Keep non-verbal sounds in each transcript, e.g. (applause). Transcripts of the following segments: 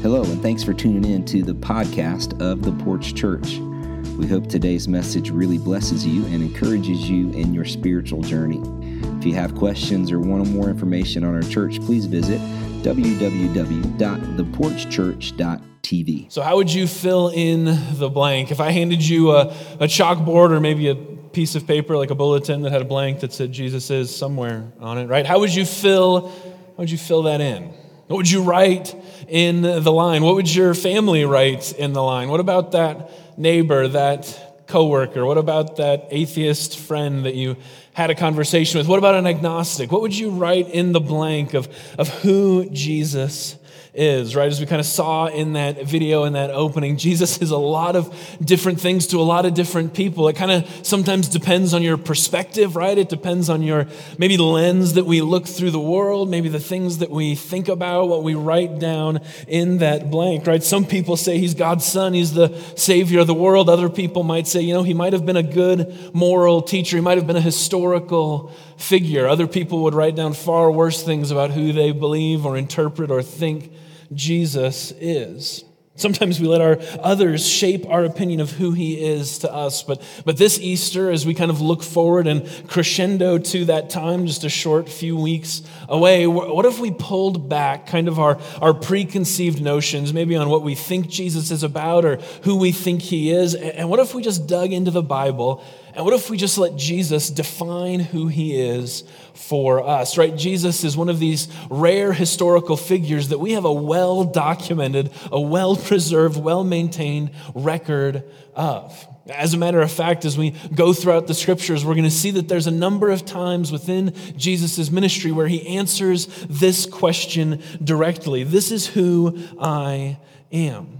Hello, and thanks for tuning in to the podcast of the Porch Church. We hope today's message really blesses you and encourages you in your spiritual journey. If you have questions or want more information on our church, please visit www.theporchchurch.tv. So, how would you fill in the blank? If I handed you a, a chalkboard or maybe a piece of paper like a bulletin that had a blank that said Jesus is somewhere on it, right? How would you fill, how would you fill that in? What would you write in the line? What would your family write in the line? What about that neighbor, that coworker? What about that atheist friend that you had a conversation with? What about an agnostic? What would you write in the blank of, of who Jesus is, right? As we kind of saw in that video, in that opening, Jesus is a lot of different things to a lot of different people. It kind of sometimes depends on your perspective, right? It depends on your maybe lens that we look through the world, maybe the things that we think about, what we write down in that blank, right? Some people say he's God's son, he's the savior of the world. Other people might say, you know, he might have been a good moral teacher, he might have been a historical figure. Other people would write down far worse things about who they believe or interpret or think Jesus is. Sometimes we let our others shape our opinion of who he is to us. But, but this Easter, as we kind of look forward and crescendo to that time, just a short few weeks away, what if we pulled back kind of our, our preconceived notions, maybe on what we think Jesus is about or who we think he is? And what if we just dug into the Bible and what if we just let Jesus define who he is for us, right? Jesus is one of these rare historical figures that we have a well documented, a well preserved, well maintained record of. As a matter of fact, as we go throughout the scriptures, we're going to see that there's a number of times within Jesus' ministry where he answers this question directly This is who I am.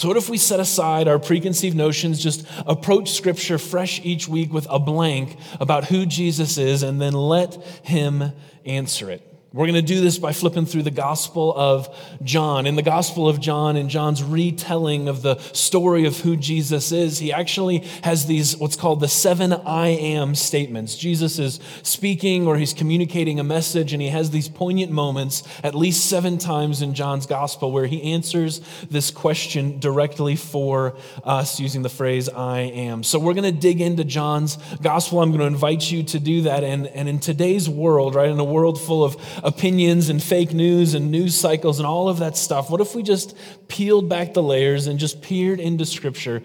So, what if we set aside our preconceived notions, just approach Scripture fresh each week with a blank about who Jesus is, and then let Him answer it? We're going to do this by flipping through the Gospel of John. In the Gospel of John, in John's retelling of the story of who Jesus is, he actually has these, what's called the seven I am statements. Jesus is speaking or he's communicating a message, and he has these poignant moments at least seven times in John's Gospel where he answers this question directly for us using the phrase I am. So we're going to dig into John's Gospel. I'm going to invite you to do that. And, and in today's world, right, in a world full of opinions and fake news and news cycles and all of that stuff, what if we just peeled back the layers and just peered into Scripture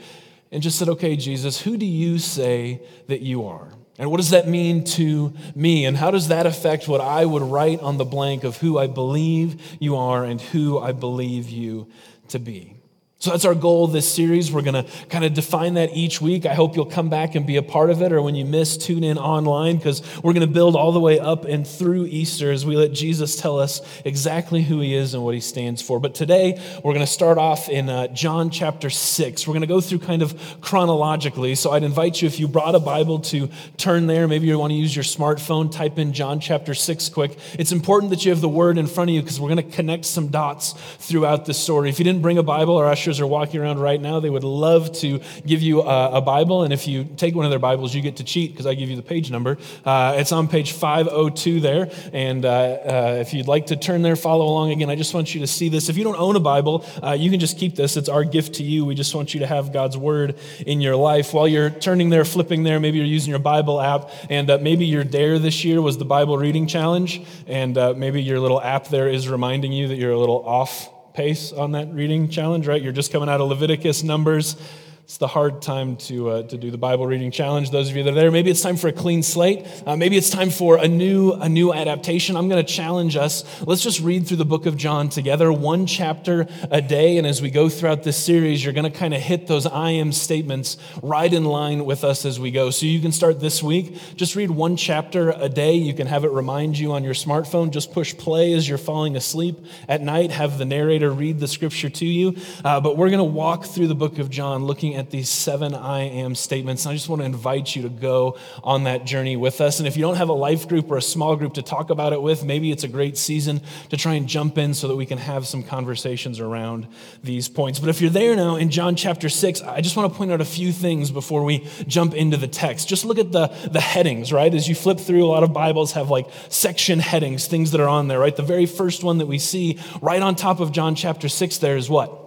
and just said, okay, Jesus, who do you say that you are? And what does that mean to me? And how does that affect what I would write on the blank of who I believe you are and who I believe you to be? So that's our goal of this series. We're going to kind of define that each week. I hope you'll come back and be a part of it, or when you miss, tune in online because we're going to build all the way up and through Easter as we let Jesus tell us exactly who he is and what he stands for. But today, we're going to start off in uh, John chapter 6. We're going to go through kind of chronologically. So I'd invite you, if you brought a Bible, to turn there. Maybe you want to use your smartphone, type in John chapter 6 quick. It's important that you have the word in front of you because we're going to connect some dots throughout the story. If you didn't bring a Bible, our ushers are walking around right now, they would love to give you a, a Bible. And if you take one of their Bibles, you get to cheat because I give you the page number. Uh, it's on page 502 there. And uh, uh, if you'd like to turn there, follow along again, I just want you to see this. If you don't own a Bible, uh, you can just keep this. It's our gift to you. We just want you to have God's Word in your life. While you're turning there, flipping there, maybe you're using your Bible app, and uh, maybe your dare this year was the Bible reading challenge, and uh, maybe your little app there is reminding you that you're a little off pace on that reading challenge, right? You're just coming out of Leviticus, Numbers, it's the hard time to, uh, to do the Bible reading challenge. Those of you that are there, maybe it's time for a clean slate. Uh, maybe it's time for a new, a new adaptation. I'm going to challenge us. Let's just read through the book of John together, one chapter a day. And as we go throughout this series, you're going to kind of hit those I am statements right in line with us as we go. So you can start this week. Just read one chapter a day. You can have it remind you on your smartphone. Just push play as you're falling asleep at night. Have the narrator read the scripture to you. Uh, but we're going to walk through the book of John looking at these seven I am statements. And I just want to invite you to go on that journey with us. And if you don't have a life group or a small group to talk about it with, maybe it's a great season to try and jump in so that we can have some conversations around these points. But if you're there now in John chapter 6, I just want to point out a few things before we jump into the text. Just look at the, the headings, right? As you flip through, a lot of Bibles have like section headings, things that are on there, right? The very first one that we see right on top of John chapter 6 there is what?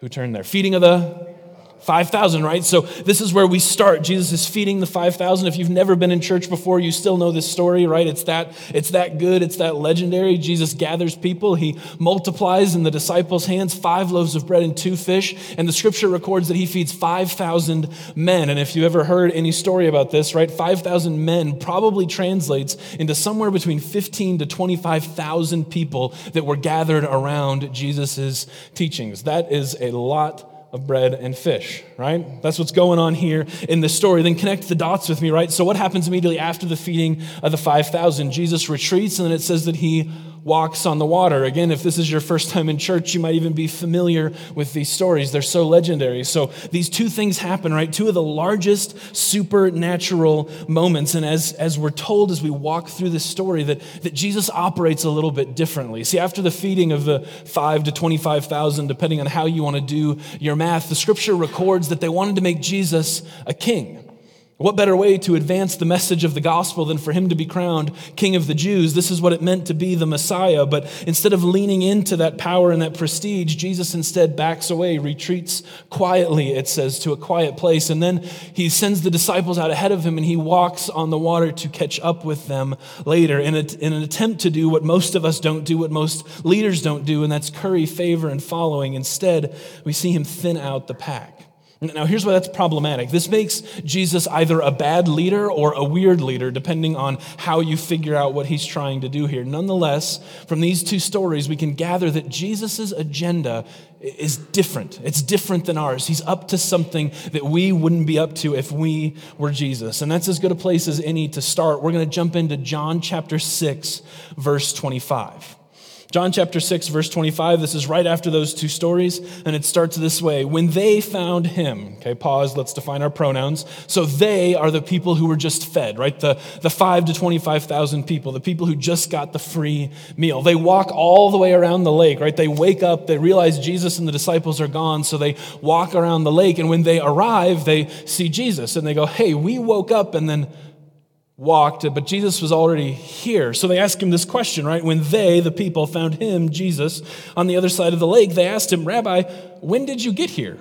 Who turned their Feeding of the 5,000, right? So this is where we start. Jesus is feeding the 5,000. If you've never been in church before, you still know this story, right? It's that, it's that good. It's that legendary. Jesus gathers people. He multiplies in the disciples' hands five loaves of bread and two fish. And the scripture records that he feeds 5,000 men. And if you ever heard any story about this, right? 5,000 men probably translates into somewhere between 15 to 25,000 people that were gathered around Jesus' teachings. That is a lot of bread and fish, right? That's what's going on here in this story. Then connect the dots with me, right? So, what happens immediately after the feeding of the 5,000? Jesus retreats, and then it says that he walks on the water. Again, if this is your first time in church, you might even be familiar with these stories. They're so legendary. So these two things happen, right? Two of the largest supernatural moments. And as, as we're told as we walk through this story, that, that Jesus operates a little bit differently. See, after the feeding of the five to 25,000, depending on how you want to do your math, the scripture records that they wanted to make Jesus a king. What better way to advance the message of the gospel than for him to be crowned king of the Jews? This is what it meant to be the Messiah. But instead of leaning into that power and that prestige, Jesus instead backs away, retreats quietly, it says, to a quiet place. And then he sends the disciples out ahead of him and he walks on the water to catch up with them later in, a, in an attempt to do what most of us don't do, what most leaders don't do, and that's curry favor and following. Instead, we see him thin out the pack. Now, here's why that's problematic. This makes Jesus either a bad leader or a weird leader, depending on how you figure out what he's trying to do here. Nonetheless, from these two stories, we can gather that Jesus' agenda is different. It's different than ours. He's up to something that we wouldn't be up to if we were Jesus. And that's as good a place as any to start. We're going to jump into John chapter 6, verse 25. John chapter 6, verse 25, this is right after those two stories, and it starts this way When they found him, okay, pause, let's define our pronouns. So they are the people who were just fed, right? The, the 5 to 25,000 people, the people who just got the free meal. They walk all the way around the lake, right? They wake up, they realize Jesus and the disciples are gone, so they walk around the lake, and when they arrive, they see Jesus, and they go, Hey, we woke up, and then walked, but Jesus was already here. So they asked him this question, right? When they, the people, found him, Jesus, on the other side of the lake, they asked him, Rabbi, when did you get here?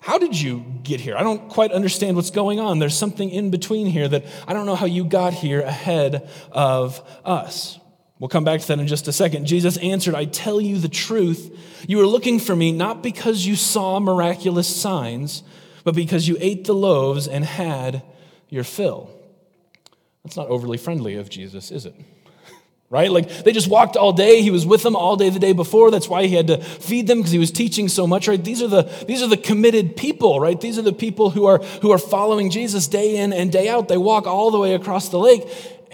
How did you get here? I don't quite understand what's going on. There's something in between here that I don't know how you got here ahead of us. We'll come back to that in just a second. Jesus answered, I tell you the truth. You are looking for me not because you saw miraculous signs, but because you ate the loaves and had your fill. That's not overly friendly of Jesus, is it? (laughs) Right? Like they just walked all day. He was with them all day the day before. That's why he had to feed them because he was teaching so much, right? These are the these are the committed people, right? These are the people who are who are following Jesus day in and day out. They walk all the way across the lake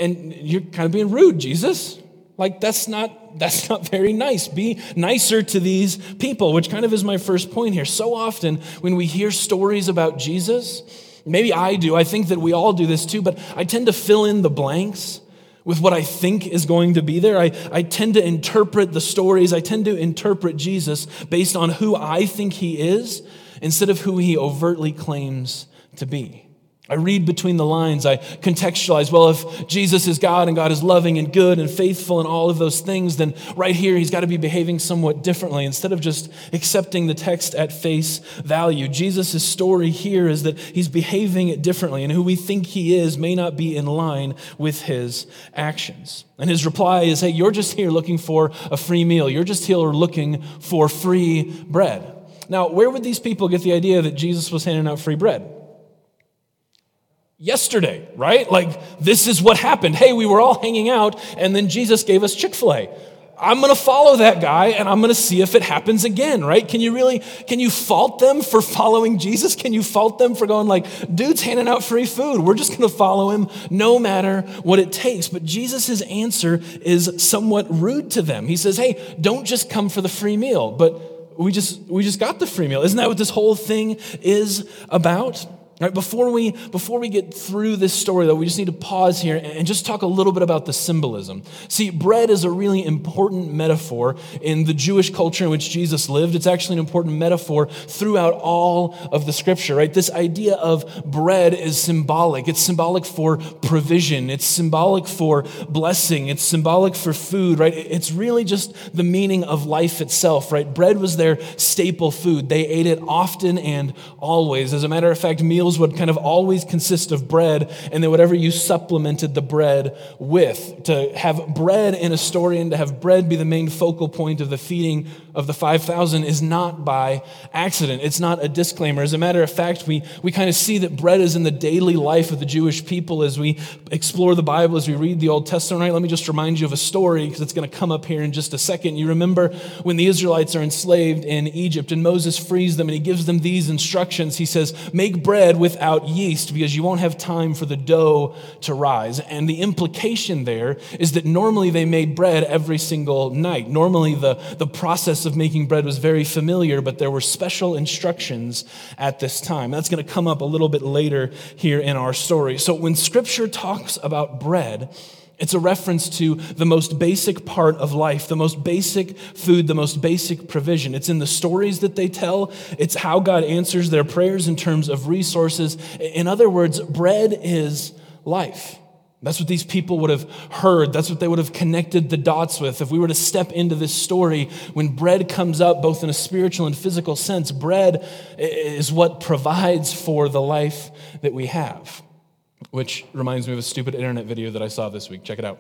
and you're kind of being rude, Jesus. Like that's not that's not very nice. Be nicer to these people, which kind of is my first point here. So often when we hear stories about Jesus, Maybe I do. I think that we all do this too, but I tend to fill in the blanks with what I think is going to be there. I, I tend to interpret the stories, I tend to interpret Jesus based on who I think he is instead of who he overtly claims to be. I read between the lines. I contextualize. Well, if Jesus is God and God is loving and good and faithful and all of those things, then right here he's got to be behaving somewhat differently instead of just accepting the text at face value. Jesus' story here is that he's behaving differently, and who we think he is may not be in line with his actions. And his reply is hey, you're just here looking for a free meal, you're just here looking for free bread. Now, where would these people get the idea that Jesus was handing out free bread? Yesterday, right? Like, this is what happened. Hey, we were all hanging out, and then Jesus gave us Chick fil A. I'm going to follow that guy and I'm going to see if it happens again, right? Can you really, can you fault them for following Jesus? Can you fault them for going like, dude's handing out free food. We're just going to follow him no matter what it takes. But Jesus' answer is somewhat rude to them. He says, hey, don't just come for the free meal, but we just we just got the free meal. Isn't that what this whole thing is about? Right, before we before we get through this story though, we just need to pause here and just talk a little bit about the symbolism. See, bread is a really important metaphor in the Jewish culture in which Jesus lived. It's actually an important metaphor throughout all of the scripture, right? This idea of bread is symbolic. It's symbolic for provision, it's symbolic for blessing, it's symbolic for food, right? It's really just the meaning of life itself, right? Bread was their staple food. They ate it often and always. As a matter of fact, meals meals would kind of always consist of bread and then whatever you supplemented the bread with. To have bread in a story and to have bread be the main focal point of the feeding of the 5,000 is not by accident. It's not a disclaimer. As a matter of fact, we, we kind of see that bread is in the daily life of the Jewish people as we explore the Bible, as we read the Old Testament. Right? Let me just remind you of a story because it's going to come up here in just a second. You remember when the Israelites are enslaved in Egypt and Moses frees them and he gives them these instructions. He says, Make bread without yeast because you won't have time for the dough to rise. And the implication there is that normally they made bread every single night. Normally the, the process of making bread was very familiar, but there were special instructions at this time. That's going to come up a little bit later here in our story. So when scripture talks about bread, it's a reference to the most basic part of life, the most basic food, the most basic provision. It's in the stories that they tell, it's how God answers their prayers in terms of resources. In other words, bread is life. That's what these people would have heard. That's what they would have connected the dots with. If we were to step into this story, when bread comes up, both in a spiritual and physical sense, bread is what provides for the life that we have which reminds me of a stupid internet video that I saw this week. Check it out.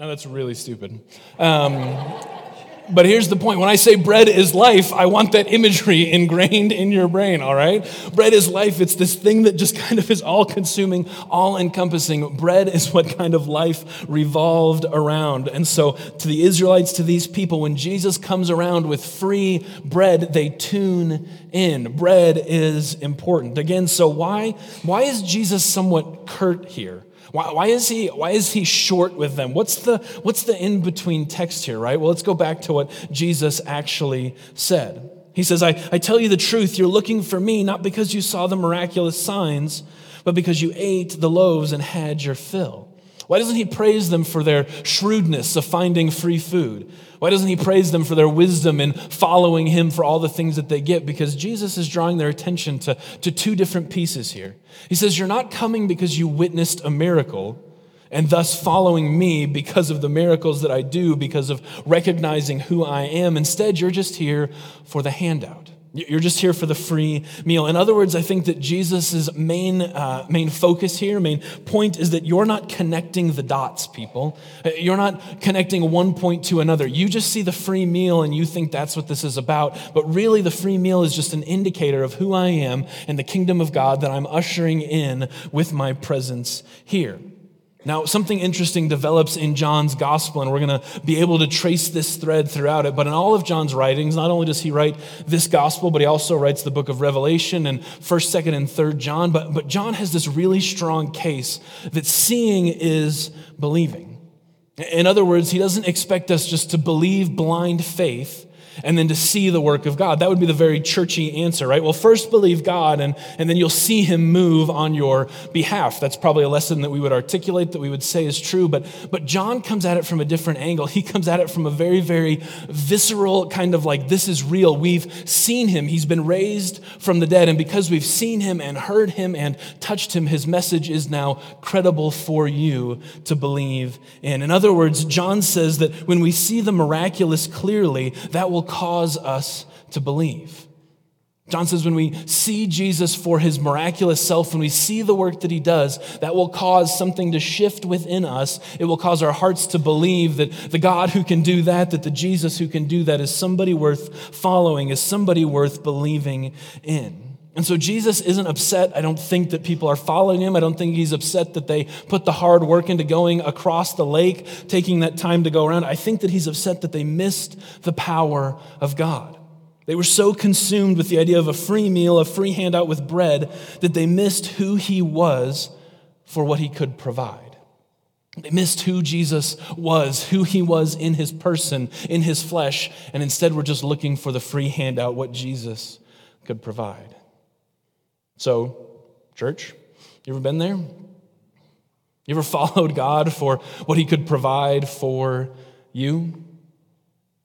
Now that's really stupid. Um, but here's the point when I say bread is life, I want that imagery (laughs) ingrained in your brain, all right? Bread is life. It's this thing that just (laughs) kind of is all consuming, all encompassing. Bread is what kind of life revolved around. And so, to the Israelites, to these people, when Jesus comes around with free bread, they tune in. Bread is important. Again, so why, why is Jesus somewhat curt here? Why, why, is he, why is he short with them? What's the, what's the in between text here, right? Well, let's go back to what Jesus actually said. He says, I, I tell you the truth, you're looking for me not because you saw the miraculous signs, but because you ate the loaves and had your fill. Why doesn't he praise them for their shrewdness of finding free food? Why doesn't he praise them for their wisdom in following him for all the things that they get? Because Jesus is drawing their attention to, to two different pieces here. He says, You're not coming because you witnessed a miracle and thus following me because of the miracles that I do, because of recognizing who I am. Instead, you're just here for the handout. You're just here for the free meal. In other words, I think that Jesus' main, uh, main focus here, main point is that you're not connecting the dots, people. Uh, you're not connecting one point to another. You just see the free meal and you think that's what this is about. But really, the free meal is just an indicator of who I am and the kingdom of God that I'm ushering in with my presence here. Now, something interesting develops in John's gospel, and we're going to be able to trace this thread throughout it. But in all of John's writings, not only does he write this gospel, but he also writes the book of Revelation and 1st, 2nd, and 3rd John. But, but John has this really strong case that seeing is believing. In other words, he doesn't expect us just to believe blind faith and then to see the work of God. That would be the very churchy answer, right? Well, first believe God, and, and then you'll see him move on your behalf. That's probably a lesson that we would articulate, that we would say is true. But, but John comes at it from a different angle. He comes at it from a very, very visceral kind of like, this is real. We've seen him. He's been raised from the dead. And because we've seen him and heard him and touched him, his message is now credible for you to believe in. In other words, John says that when we see the miraculous clearly, that will cause us to believe. John says when we see Jesus for his miraculous self, when we see the work that he does, that will cause something to shift within us. It will cause our hearts to believe that the God who can do that, that the Jesus who can do that is somebody worth following, is somebody worth believing in. And so Jesus isn't upset. I don't think that people are following him. I don't think he's upset that they put the hard work into going across the lake, taking that time to go around. I think that he's upset that they missed the power of God. They were so consumed with the idea of a free meal, a free handout with bread, that they missed who he was for what he could provide. They missed who Jesus was, who he was in his person, in his flesh, and instead were just looking for the free handout, what Jesus could provide. So, church, you ever been there? You ever (laughs) followed God for what He could provide for you?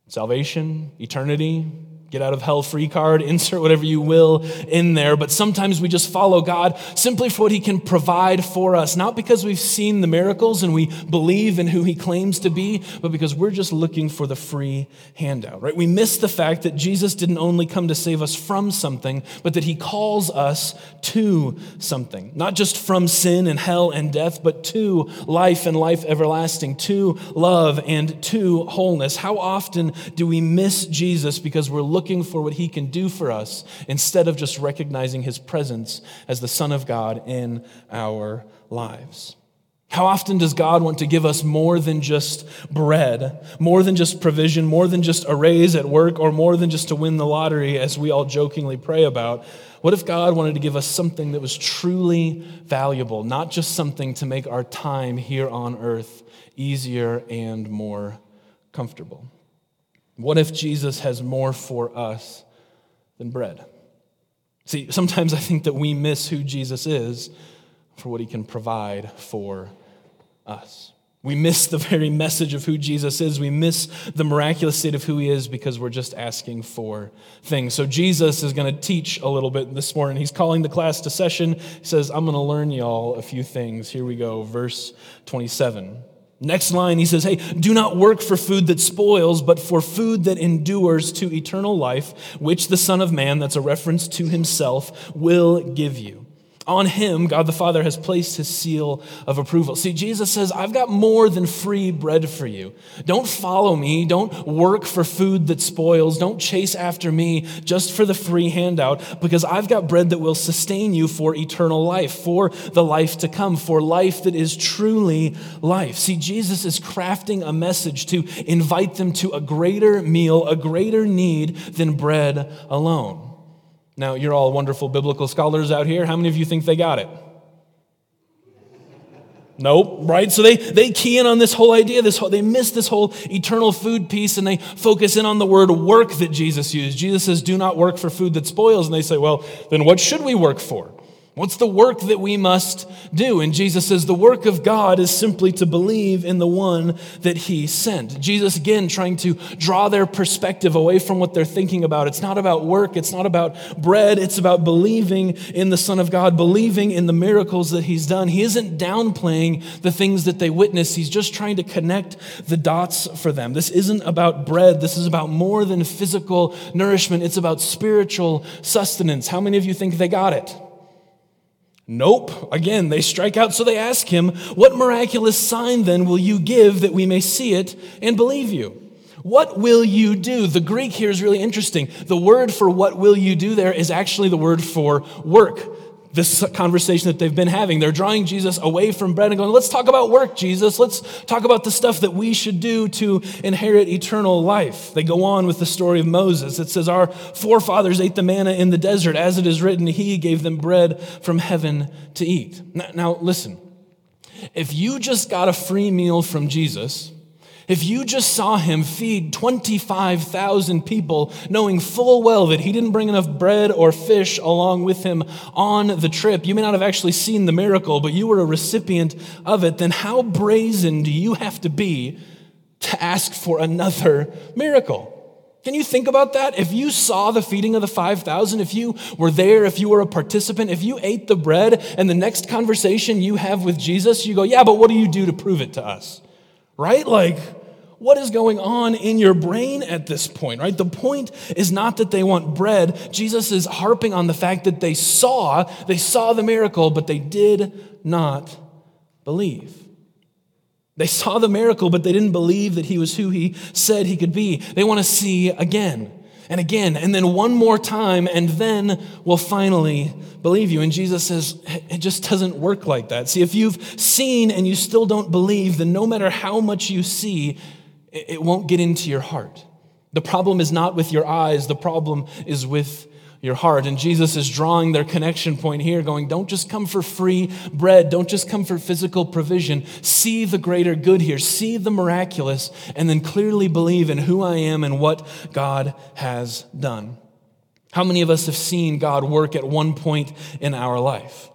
Salvation, eternity, get out of hell free card, insert whatever you will in there. But sometimes we just follow God simply for what He can provide for us, not because we've seen the miracles and we believe in who He claims to be, but because we're just looking for the free handout, right? We miss the fact that Jesus didn't only come to save us from something, but that He calls us to something, not just from sin and hell and death, but to life and life everlasting, to love and to wholeness. How often do we miss Jesus because we're looking looking for what he can do for us instead of just recognizing his presence as the Son of God in our lives. How often does God want to give us more than just bread, more than just provision, more than just a raise at work, or more than just to win the lottery, as we all jokingly pray about? What if God wanted to give us something that was truly valuable, not just something to make our time here on earth easier and more comfortable? What if Jesus has more for us than bread? See, sometimes I think that we miss who Jesus is for what he can provide for us. We miss the very message of who Jesus is. We miss the miraculous state of who he is because we're just asking for things. So, Jesus is going to teach a little bit this morning. He's calling the class to session. He says, I'm going to learn y'all a few things. Here we go, verse 27. Next line, he says, Hey, do not work for food that spoils, but for food that endures to eternal life, which the Son of Man, that's a reference to himself, will give you. On him, God the Father has placed his seal of approval. See, Jesus says, I've got more than free bread for you. Don't follow me. Don't work for food that spoils. Don't chase after me just for the free handout, because I've got bread that will sustain you for eternal life, for the life to come, for life that is truly life. See, Jesus is crafting a message to invite them to a greater meal, a greater need than bread alone. Now, you're all wonderful biblical scholars out here. How many of you think they got it? Nope, right? So they, they key in on this whole idea, this whole, they miss this whole eternal food piece and they focus in on the word work that Jesus used. Jesus says, Do not work for food that spoils. And they say, Well, then what should we work for? What's the work that we must do? And Jesus says the work of God is simply to believe in the one that he sent. Jesus, again, trying to draw their perspective away from what they're thinking about. It's not about work, it's not about bread, it's about believing in the Son of God, believing in the miracles that he's done. He isn't downplaying the things that they witness, he's just trying to connect the dots for them. This isn't about bread, this is about more than physical nourishment, it's about spiritual sustenance. How many of you think they got it? Nope. Again, they strike out, so they ask him, What miraculous sign then will you give that we may see it and believe you? What will you do? The Greek here is really interesting. The word for what will you do there is actually the word for work this conversation that they've been having. They're drawing Jesus away from bread and going, let's talk about work, Jesus. Let's talk about the stuff that we should do to inherit eternal life. They go on with the story of Moses. It says, Our forefathers ate the manna in the desert. As it is written, He gave them bread from heaven to eat. Now, now listen, if you just got a free meal from Jesus, if you just saw him feed 25,000 people, knowing full well that he didn't bring enough bread or fish along with him on the trip, you may not have actually seen the miracle, but you were a recipient of it, then how brazen do you have to be to ask for another miracle? Can you think about that? If you saw the feeding of the 5,000, if you were there, if you were a participant, if you ate the bread, and the next conversation you have with Jesus, you go, Yeah, but what do you do to prove it to us? Right? Like, what is going on in your brain at this point, right? The point is not that they want bread. Jesus is harping on the fact that they saw, they saw the miracle, but they did not believe. They saw the miracle, but they didn't believe that he was who he said he could be. They want to see again. And again, and then one more time, and then we'll finally believe you. And Jesus says, it just doesn't work like that. See, if you've seen and you still don't believe, then no matter how much you see, it won't get into your heart. The problem is not with your eyes, the problem is with your heart. And Jesus is drawing their connection point here, going, Don't just come for free bread. Don't just come for physical provision. See the greater good here. See the miraculous, and then clearly believe in who I am and what God has done. How many of us have seen God work at one point in our life?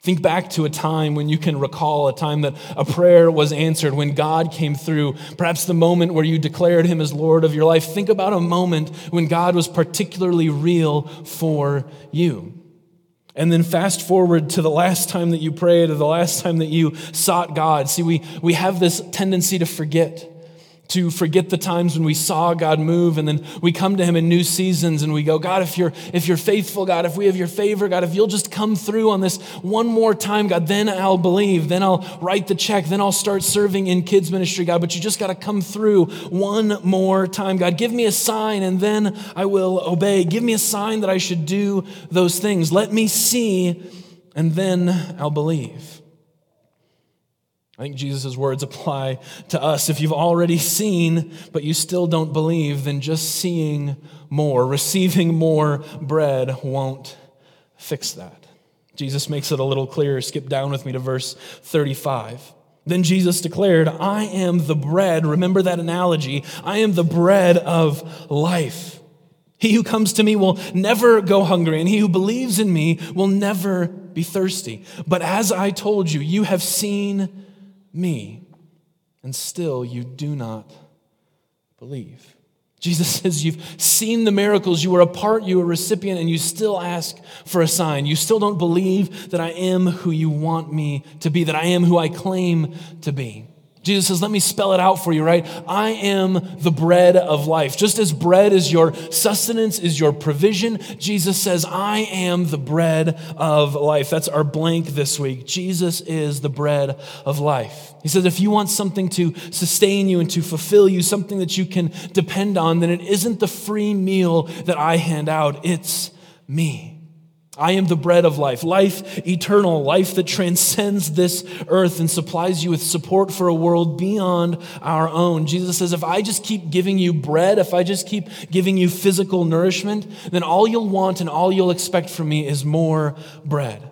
Think back to a time when you can recall a time that a prayer was answered, when God came through. Perhaps the moment where you declared Him as Lord of your life. Think about a moment when God was particularly real for you. And then fast forward to the last time that you prayed or the last time that you sought God. See, we, we have this tendency to forget to forget the times when we saw God move and then we come to him in new seasons and we go, God, if you're if you're faithful, God, if we have your favor, God, if you'll just come through on this one more time, God, then I'll believe. Then I'll write the check. Then I'll start serving in kids ministry, God, but you just got to come through one more time. God, give me a sign and then I will obey. Give me a sign that I should do those things. Let me see and then I'll believe. I think Jesus' words apply to us. If you've already seen, but you still don't believe, then just seeing more, receiving more bread won't fix that. Jesus makes it a little clearer. Skip down with me to verse 35. Then Jesus declared, I am the bread. Remember that analogy. I am the bread of life. He who comes to me will never go hungry, and he who believes in me will never be thirsty. But as I told you, you have seen me, and still you do not believe. Jesus (laughs) says, You've seen the miracles, you were a part, you were a recipient, and you still ask for a sign. You still don't believe that I am who you want me to be, that I am who I claim to be. Jesus says, Let me spell it out for you, right? I am the bread of life. Just as bread is your sustenance, is your provision, Jesus says, I am the bread of life. That's our blank this week. Jesus is the bread of life. He says, if you want something to sustain you and to fulfill you, something that you can depend on, then it isn't the free meal that I hand out, it's me. I am the bread of life, life eternal, life that transcends this earth and supplies you with support for a world beyond our own. Jesus says, if I just keep giving you bread, if I just keep giving you physical nourishment, then all you'll want and all you'll expect from me is more bread.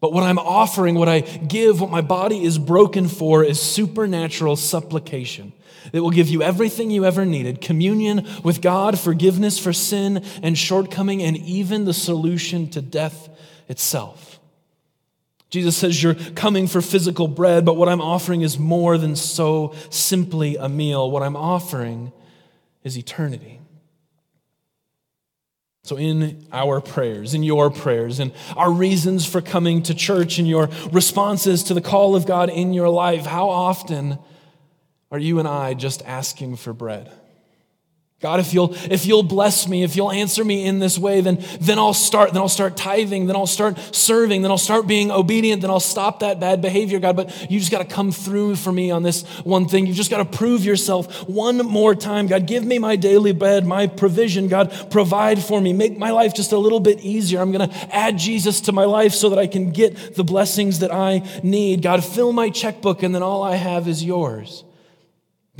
But what I'm offering, what I give, what my body is broken for, is supernatural supplication that will give you everything you ever needed communion with God, forgiveness for sin and shortcoming, and even the solution to death itself. Jesus says, You're coming for physical bread, but what I'm offering is more than so simply a meal. What I'm offering is eternity. So, in our prayers, in your prayers, and our reasons for coming to church, and your responses to the call of God in your life, how often are you and I just asking for bread? God, if you'll, if you'll bless me, if you'll answer me in this way, then, then I'll start, then I'll start tithing, then I'll start serving, then I'll start being obedient, then I'll stop that bad behavior, God. But you just got to come through for me on this one thing. You just got to prove yourself one more time. God, give me my daily bread, my provision. God, provide for me. Make my life just a little bit easier. I'm going to add Jesus to my life so that I can get the blessings that I need. God, fill my checkbook, and then all I have is yours.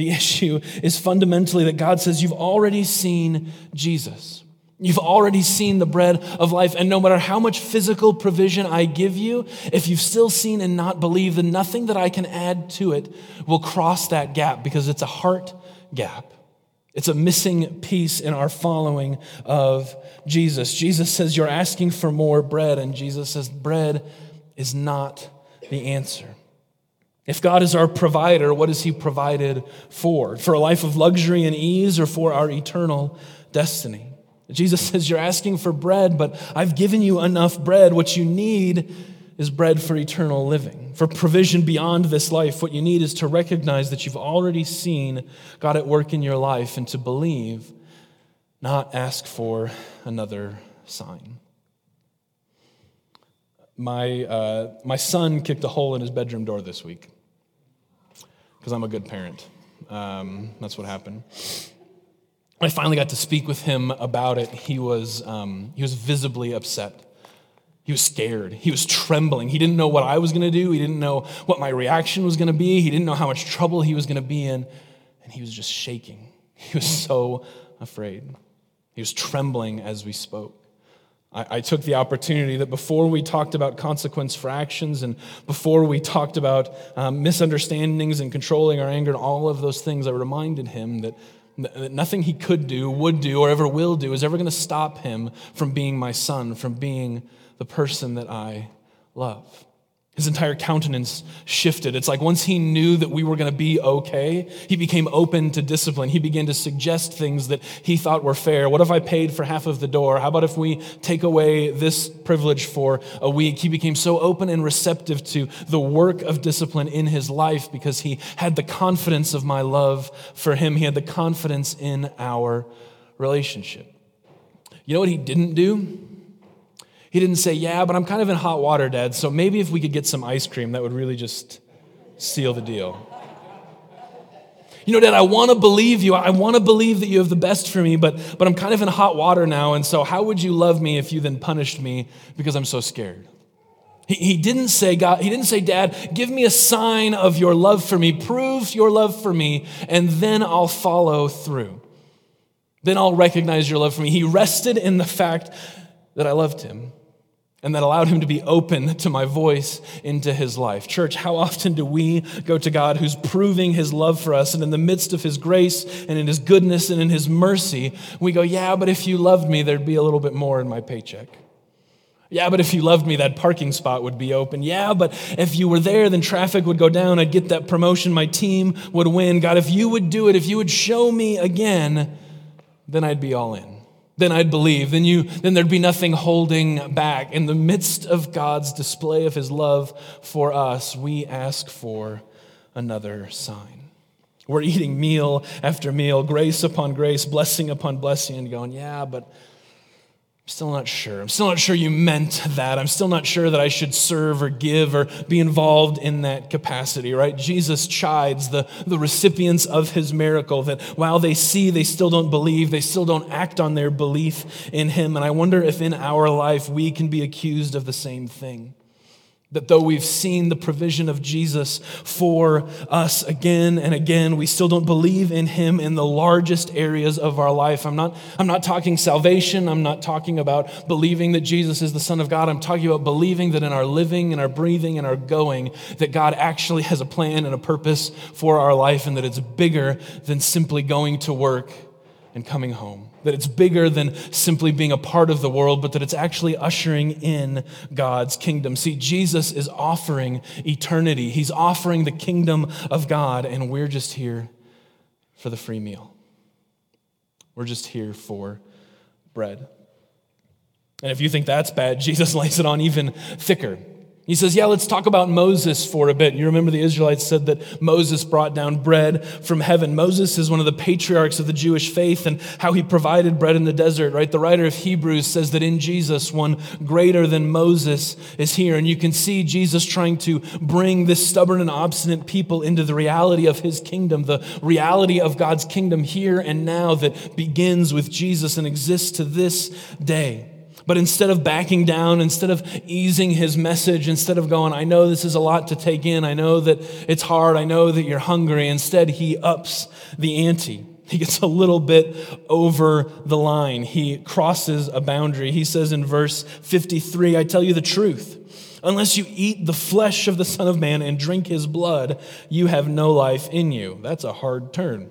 The issue is fundamentally that God says, You've already seen Jesus. You've already seen the bread of life. And no matter how much physical provision I give you, if you've still seen and not believed, then nothing that I can add to it will cross that gap because it's a heart gap. It's a missing piece in our following of Jesus. Jesus says, You're asking for more bread. And Jesus says, Bread is not the answer. If God is our provider, what is He provided for? For a life of luxury and ease or for our eternal destiny? Jesus (laughs) says, You're asking for bread, but I've given you enough bread. What you need is bread for eternal living, for provision beyond this life. What you need is to recognize that you've already seen God at work in your life and to believe, not ask for another sign. My, uh, my son kicked a hole in his bedroom door this week because I'm a good parent. Um, that's what happened. I finally got to speak with him about it, he was, um, he was visibly upset. He was scared. He was trembling. He didn't know what I was going to do. He didn't know what my reaction was going to be. He didn't know how much trouble he was going to be in. And he was just shaking. He was so afraid. He was trembling as we spoke. I, took the opportunity that before we talked about consequence for actions and before we talked about um, misunderstandings and controlling our anger and all of those things, I reminded him that, that nothing he could do, would do, or ever will do is ever going to stop him from being my son, from being the person that I love. His entire countenance shifted. It's like once he knew that we were going to be okay, he became open to discipline. He began to suggest things that he thought were fair. What if I paid for half of the door? How about if we take away this privilege for a week? He became so open and receptive to the work of discipline in his life because he had the confidence of my love for him. He had the confidence in our relationship. You know what he didn't do? He didn't say, Yeah, but I'm kind of in hot water, Dad, so maybe if we could get some ice cream, that would really just seal the deal. You know, Dad, I want to believe you. I want to believe that you have the best for me, but, but I'm kind of in hot water now, and so how would you love me if you then punished me because I'm so scared? He, he didn't say, God, he didn't say, Dad, give me a sign of your love for me, prove your love for me, and then I'll follow through. Then I'll recognize your love for me. He rested in the fact that I loved him and that allowed him to be open to my voice into his life. Church, how often do we go to God who's proving his love for us, and in the midst of his grace and in his goodness and in his mercy, we go, Yeah, but if you loved me, there'd be a little bit more in my paycheck. Yeah, but if you loved me, that parking spot would be open. Yeah, but if you were there, then traffic would go down. I'd get that promotion. My team would win. God, if you would do it, if you would show me again, then I'd be all in then I'd believe. Then, you, then there'd be nothing holding back. In the midst of God's display of his love for us, we ask for another sign. We're eating meal after meal, grace upon grace, blessing upon blessing, and going, yeah, but I'm still not sure. I'm still not sure you meant that. I'm still not sure that I should serve or give or be involved in that capacity, right? Jesus chides the, the recipients of his miracle that while they see, they still don't believe, they still don't act on their belief in him. And I wonder if in our life we can be accused of the same thing. That though we've seen the provision of Jesus for us again and again, we still don't believe in him in the largest areas of our life. I'm not, I'm not talking salvation. I'm not talking about believing that Jesus is the Son of God. I'm talking about believing that in our living and our breathing and our going, that God actually has a plan and a purpose for our life and that it's bigger than simply going to work and coming home. That it's bigger than simply being a part of the world, but that it's actually ushering in God's kingdom. See, Jesus is offering eternity, He's offering the kingdom of God, and we're just here for the free meal. We're just here for bread. And if you think that's bad, (laughs) Jesus lays it on even thicker. He says, Yeah, let's talk about Moses for a bit. You remember the Israelites said that Moses brought down bread from heaven. Moses is one of the patriarchs of the Jewish faith and how he provided bread in the desert, right? The writer of Hebrews says that in Jesus, one greater than Moses is here. And you can see Jesus trying to bring this stubborn and obstinate people into the reality of his kingdom, the reality of God's kingdom here and now that begins with Jesus and exists to this day. But instead of backing down, instead of easing his message, instead of going, I know this is a lot to take in, I know that it's hard, I know that you're hungry, instead he ups the ante. He gets a little bit over the line. He crosses a boundary. He says in verse 53 I tell you the truth. Unless you eat the flesh of the Son of Man and drink his blood, you have no life in you. That's a hard turn.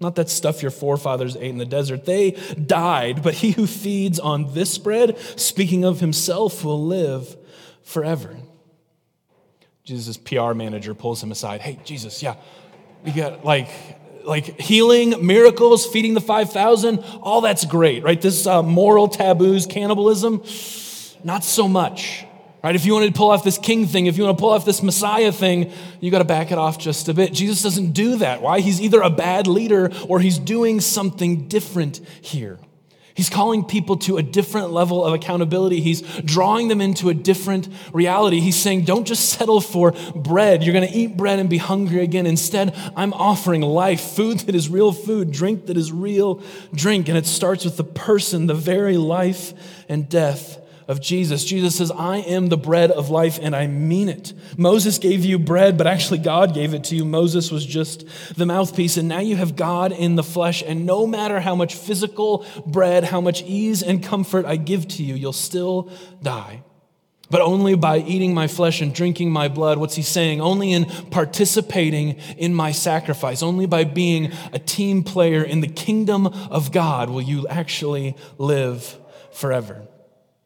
Not that stuff your forefathers ate in the desert. They died, but he who feeds on this bread, speaking of himself, will live forever. Jesus' PR manager pulls him aside. Hey, Jesus, yeah, we got like, like healing, miracles, feeding the 5,000, all that's great, right? This uh, moral taboos, cannibalism, not so much. Right? If you want to pull off this king thing, if you want to pull off this Messiah thing, you got to back it off just a bit. Jesus doesn't do that. Why? He's either a bad leader or he's doing something different here. He's calling people to a different level of accountability. He's drawing them into a different reality. He's saying, don't just settle for bread. You're going to eat bread and be hungry again. Instead, I'm offering life, food that is real food, drink that is real drink. And it starts with the person, the very life and death of Jesus. Jesus says, I am the bread of life, and I mean it. Moses gave you bread, but actually God gave it to you. Moses was just the mouthpiece, and now you have God in the flesh. And no matter how much physical bread, how much ease and comfort I give to you, you'll still die. But only by eating my flesh and drinking my blood. What's he saying? Only in participating in my sacrifice, only by being a team player in the kingdom of God will you actually live forever.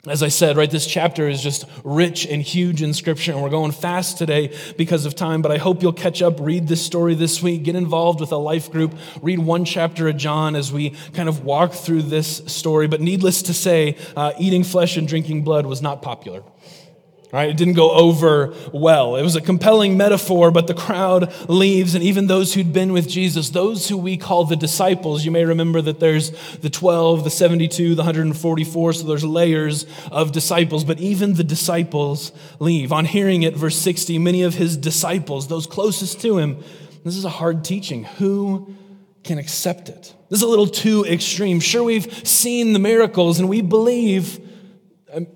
As I said, right, this chapter is just rich and huge in scripture, and we're going fast today because of time, but I hope you'll catch up, read this story this week, get involved with a life group, read one chapter of John as we kind of walk through this story. But needless to say, uh, eating flesh and drinking blood was not popular. Right? It didn't go over well. It was a compelling metaphor, but the crowd leaves, and even those who'd been with Jesus, those who we call the disciples, you may remember that there's the 12, the 72, the 144, so there's layers of disciples, but even the disciples leave. On hearing it, verse 60, many of his disciples, those closest to him, this is a hard teaching. Who can accept it? This is a little too extreme. Sure, we've seen the miracles, and we believe um,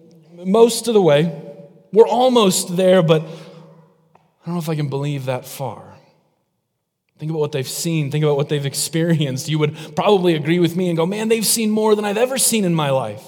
most of the way. We're almost there, but I don't know if I can believe that far. Think about what they've seen. Think about what they've experienced. You would probably agree with me and go, man, they've seen more than I've ever seen in my life.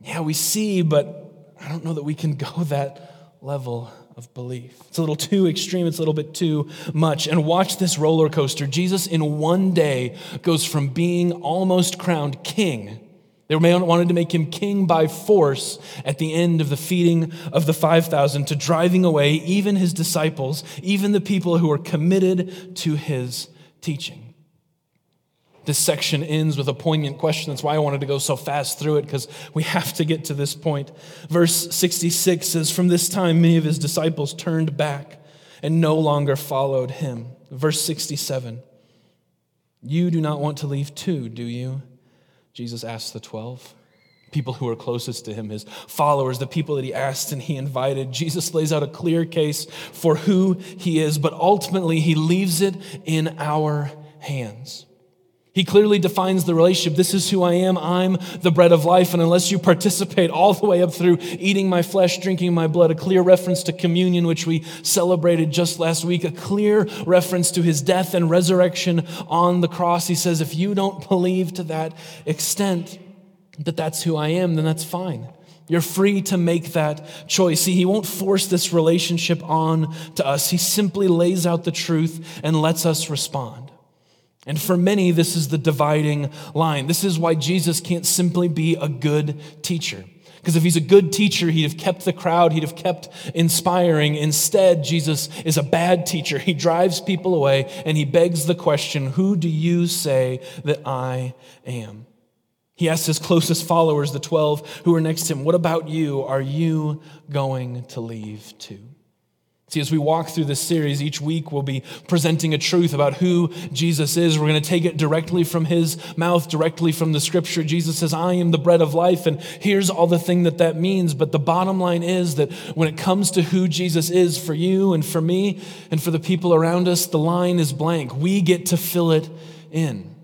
Yeah, we see, but I don't know that we can (laughs) go that level of belief. It's a little too extreme, it's a little bit too much. And watch this roller coaster. Jesus, in one day, goes from being almost crowned king they wanted to make him king by force at the end of the feeding of the 5,000 to driving away even his disciples, even the people who were committed to his teaching. This section ends with a poignant question. That's why I wanted to go so fast through it, because we have to get to this point. Verse 66 says, From this time, many of his disciples turned back and no longer followed him. Verse 67 You do not want to leave too, do you? Jesus asked the 12 people who were closest to him, his followers, the people that he asked and he invited. Jesus lays out a clear case for who he is, but ultimately he leaves it in our hands. He clearly defines the relationship. This is who I am. I'm the bread of life. And unless you participate all the way up through eating my flesh, drinking my blood, a clear reference to communion, which we celebrated just last week, a clear reference to his death and resurrection on the cross. He says, if you don't believe to that extent that that's who I am, then that's fine. You're free to make that choice. See, he won't force this relationship on to us. He simply lays out the truth and lets us respond. And for many, this is the dividing line. This is why Jesus can't simply be a good teacher. Because if he's a good teacher, he'd have kept the crowd, he'd have kept inspiring. Instead, Jesus is a bad teacher. He drives people away and he begs the question Who do you say that I am? He asks his closest followers, the 12 who are next to him, What about you? Are you going to leave too? See, as we walk through this series, each week we'll be presenting a truth about who Jesus is. We're going to take it directly from his mouth, directly from the scripture. Jesus says, I am the bread of life, and here's all the thing that that means. But the bottom line is that when it comes to who Jesus is for you and for me and for the people around us, the line is blank. We get to fill it in.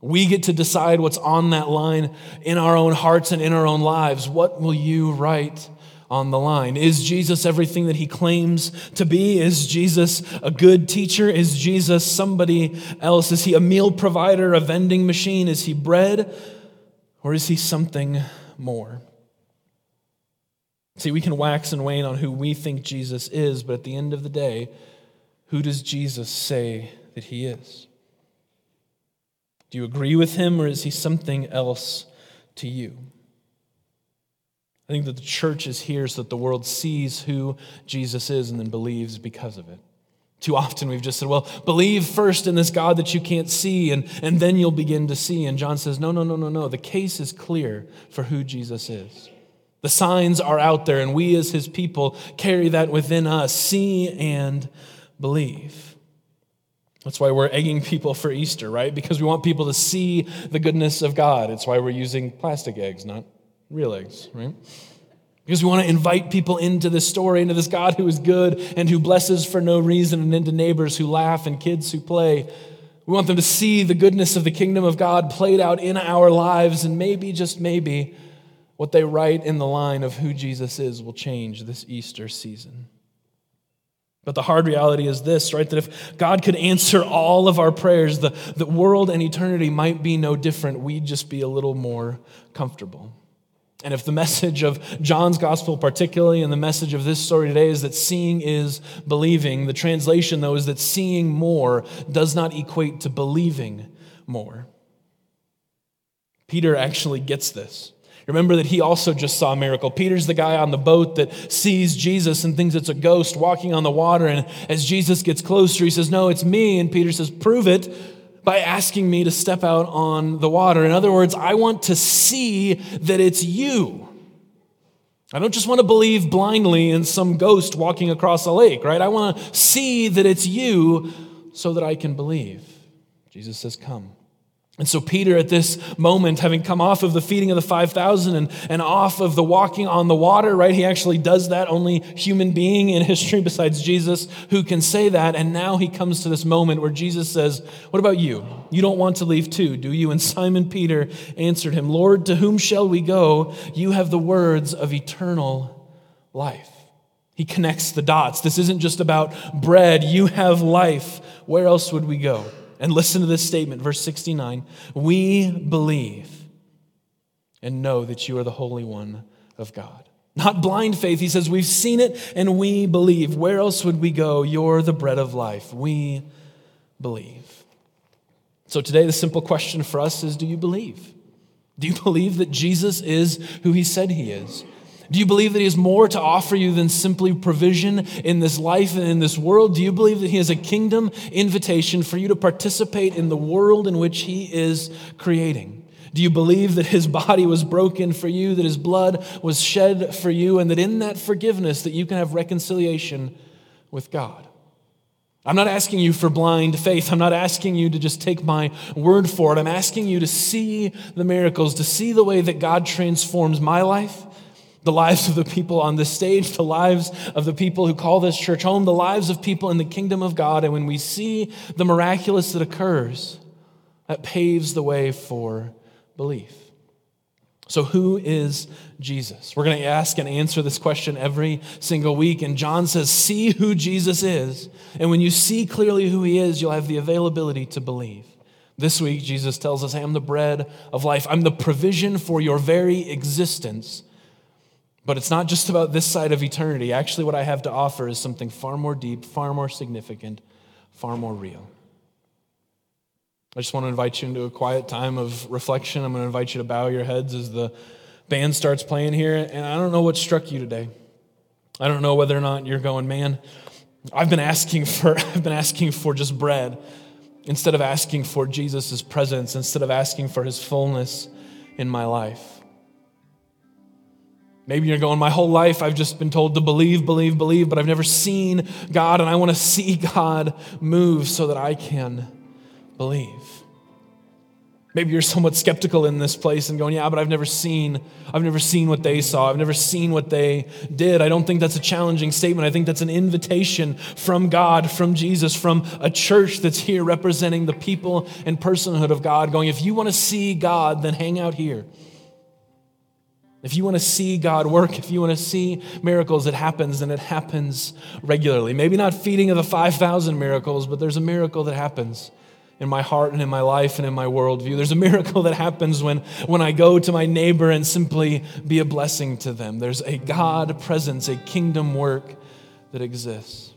We get to decide what's on that line in our own hearts and in our own lives. What will you write? On the line. Is Jesus everything that he claims to be? Is Jesus a good teacher? Is Jesus somebody else? Is he a meal provider, a vending machine? Is he bread? Or is he something more? See, we can wax and wane on who we think Jesus is, but at the end of the day, who does Jesus say that he is? Do you agree with him, or is he something else to you? I think that the church is here so that the world sees who Jesus is and then believes because of it. Too often we've just said, well, believe first in this God that you can't see, and, and then you'll begin to see. And John says, no, no, no, no, no. The case is clear for who Jesus is. The signs are out there, and we as his people carry that within us. See and believe. That's why we're egging people for Easter, right? Because we want people to see the goodness of God. It's why we're using plastic eggs, not real eggs, right? Because we want to invite people into this story, into this God who is good and who blesses for no reason, and into neighbors who laugh and kids who play. We want them to see the goodness of the kingdom of God played out in our lives, and maybe, just maybe, what they write in the line of who Jesus is will change this Easter season. But the hard reality is this, right? That if God could answer all of our prayers, the, the world and eternity might be no different. We'd just be a little more comfortable. And if the message of John's gospel, particularly, and the message of this story today is that seeing is believing, the translation, though, is that seeing more does not equate to believing more. Peter actually gets this. Remember that he also just saw a miracle. Peter's the guy on the boat that sees Jesus and thinks it's a ghost walking on the water. And as Jesus gets closer, he says, No, it's me. And Peter says, Prove it by asking me to step out on the water. In other words, I want to see that it's you. I don't just want to believe blindly in some ghost walking across a lake, right? I want to see that it's you so that I can believe. Jesus says, Come. And so, Peter, at this moment, having come off of the feeding of the 5,000 and, and off of the walking on the water, right? He actually does that. Only human being in history besides Jesus who can say that. And now he comes to this moment where Jesus says, What about you? You don't want to leave too, do you? And Simon Peter answered him, Lord, to whom shall we go? You have the words of eternal life. He connects the dots. This isn't just about bread. You have life. Where else would we go? And listen to this statement, verse 69 We believe and know that you are the Holy One of God. Not blind faith. He says, We've seen it and we believe. Where else would we go? You're the bread of life. We believe. So today, the simple question for us is Do you believe? Do you believe that Jesus is who he said he is? Do you believe that He has more to offer you than simply provision in this life and in this world? Do you believe that He has a kingdom invitation for you to participate in the world in which He is creating? Do you believe that His body was broken for you, that His blood was shed for you, and that in that forgiveness that you can have reconciliation with God? I'm not asking you for blind faith. I'm not asking you to just take my word for it. I'm asking you to see the miracles, to see the way that God transforms my life the lives of the people on this stage, the lives of the people who call this church home, the lives of people in the kingdom of God. And when we see the miraculous that occurs, that paves the way for belief. So, who is Jesus? We're going to ask and answer this question every single week. And John says, See who Jesus is. And when you see clearly who he is, you'll have the availability to believe. This week, Jesus tells us, I am the bread of life. I'm the provision for your very existence. But it's not just about this side of eternity. Actually, what I have to offer is something far more deep, far more significant, far more real. I just want to invite you into a quiet time of reflection. I'm going to invite you to bow your heads as the band starts playing here. And I don't know what struck you today. I don't know whether or not you're going, man, I've been asking for (laughs) I've been asking for just bread instead of asking for Jesus' presence, instead of asking for his fullness in my life. Maybe you're going, my whole life I've just been told to believe, believe, believe, but I've never seen God, and I want to see (laughs) God move so that I can believe. Maybe you're somewhat skeptical in this place and going, yeah, but I've never seen, I've never seen what they saw. I've never seen what they did. I don't think that's a challenging statement. I think that's an invitation from God, from Jesus, from a church that's here representing the people and personhood of God, going, if you want to see God, then hang out here. If you want to see God work, if you want to see miracles, it happens and it happens regularly. Maybe not feeding of the 5,000 miracles, but there's a miracle that happens in my heart and in my life and in my worldview. There's a miracle that happens when, when I go to my neighbor and simply be a blessing to them. There's a God presence, a kingdom work that exists.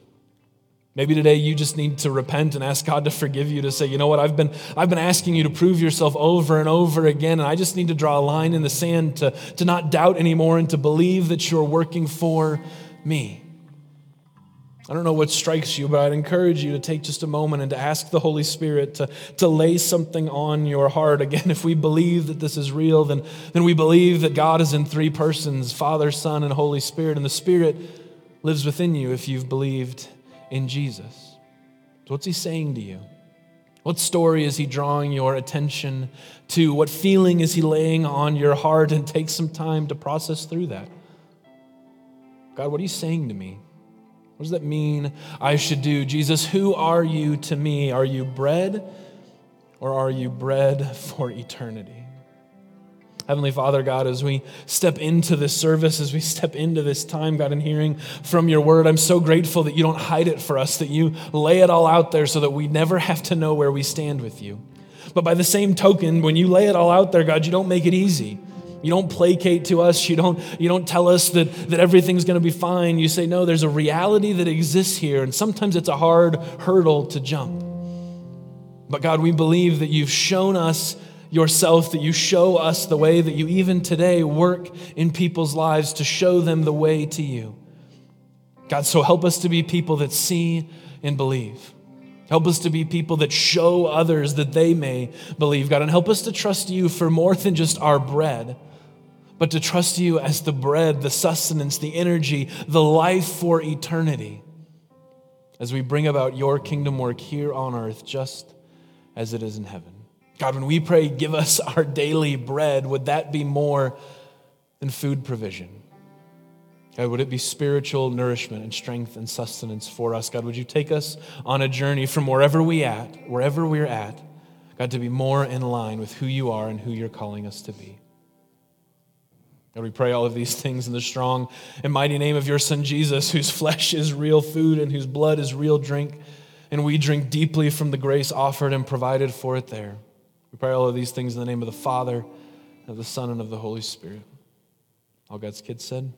Maybe today you just need to repent and ask God to forgive you to say, you know what, I've been, I've been asking you to prove yourself over and over again, and I just need to draw a line in the sand to, to not doubt anymore and to believe that you're working for me. I don't know what strikes you, but I'd encourage you to take just a moment and to ask the Holy Spirit to, to lay something on your heart. Again, if we believe that this is real, then, then we believe that God is in three persons Father, Son, and Holy Spirit. And the Spirit lives within you if you've believed in Jesus. So what's He saying to you? What story is He drawing your attention to? What feeling is He laying on your heart? And take some time to process through that. God, what are you saying to me? What does that mean I should do? Jesus, who are you to me? Are you bread or are you bread for eternity? Heavenly Father, God, as we step into this service, as we step into this time, God, in hearing from your word, I'm so grateful that you don't hide it for us, that you lay it all out there so that we never have to know where we stand with you. But by the same token, when you lay it all out there, God, you don't make it easy. You don't placate to us. You don't, you don't tell us that, that everything's going to be fine. You say, no, there's a reality that exists here, and sometimes it's a hard hurdle to jump. But God, we believe that you've shown us yourself, that you show us the way, that you even today work in people's lives to show them the way to you. God, so help us to be people that see and believe. Help us to be people that show others that they may believe, God, and help us to trust you for more than just our bread, but to trust you as the bread, the sustenance, the energy, the life for eternity as we bring about your kingdom work here on earth just as it is in heaven. God, when we pray, give us (laughs) our daily bread, would that be more than food provision? God, would it be spiritual nourishment and strength and sustenance for us? God, would you take us on a journey from wherever we at, wherever we're at, God, to be more in line with who you are and who you're calling us to be. God, we pray all of these (laughs) things in the strong and mighty name of your Son Jesus, whose flesh is real food and whose blood is real drink, and we drink deeply from the grace offered and provided for it there. Pray all of these things in the name of the Father, of the Son, and of the Holy Spirit. All God's kids said.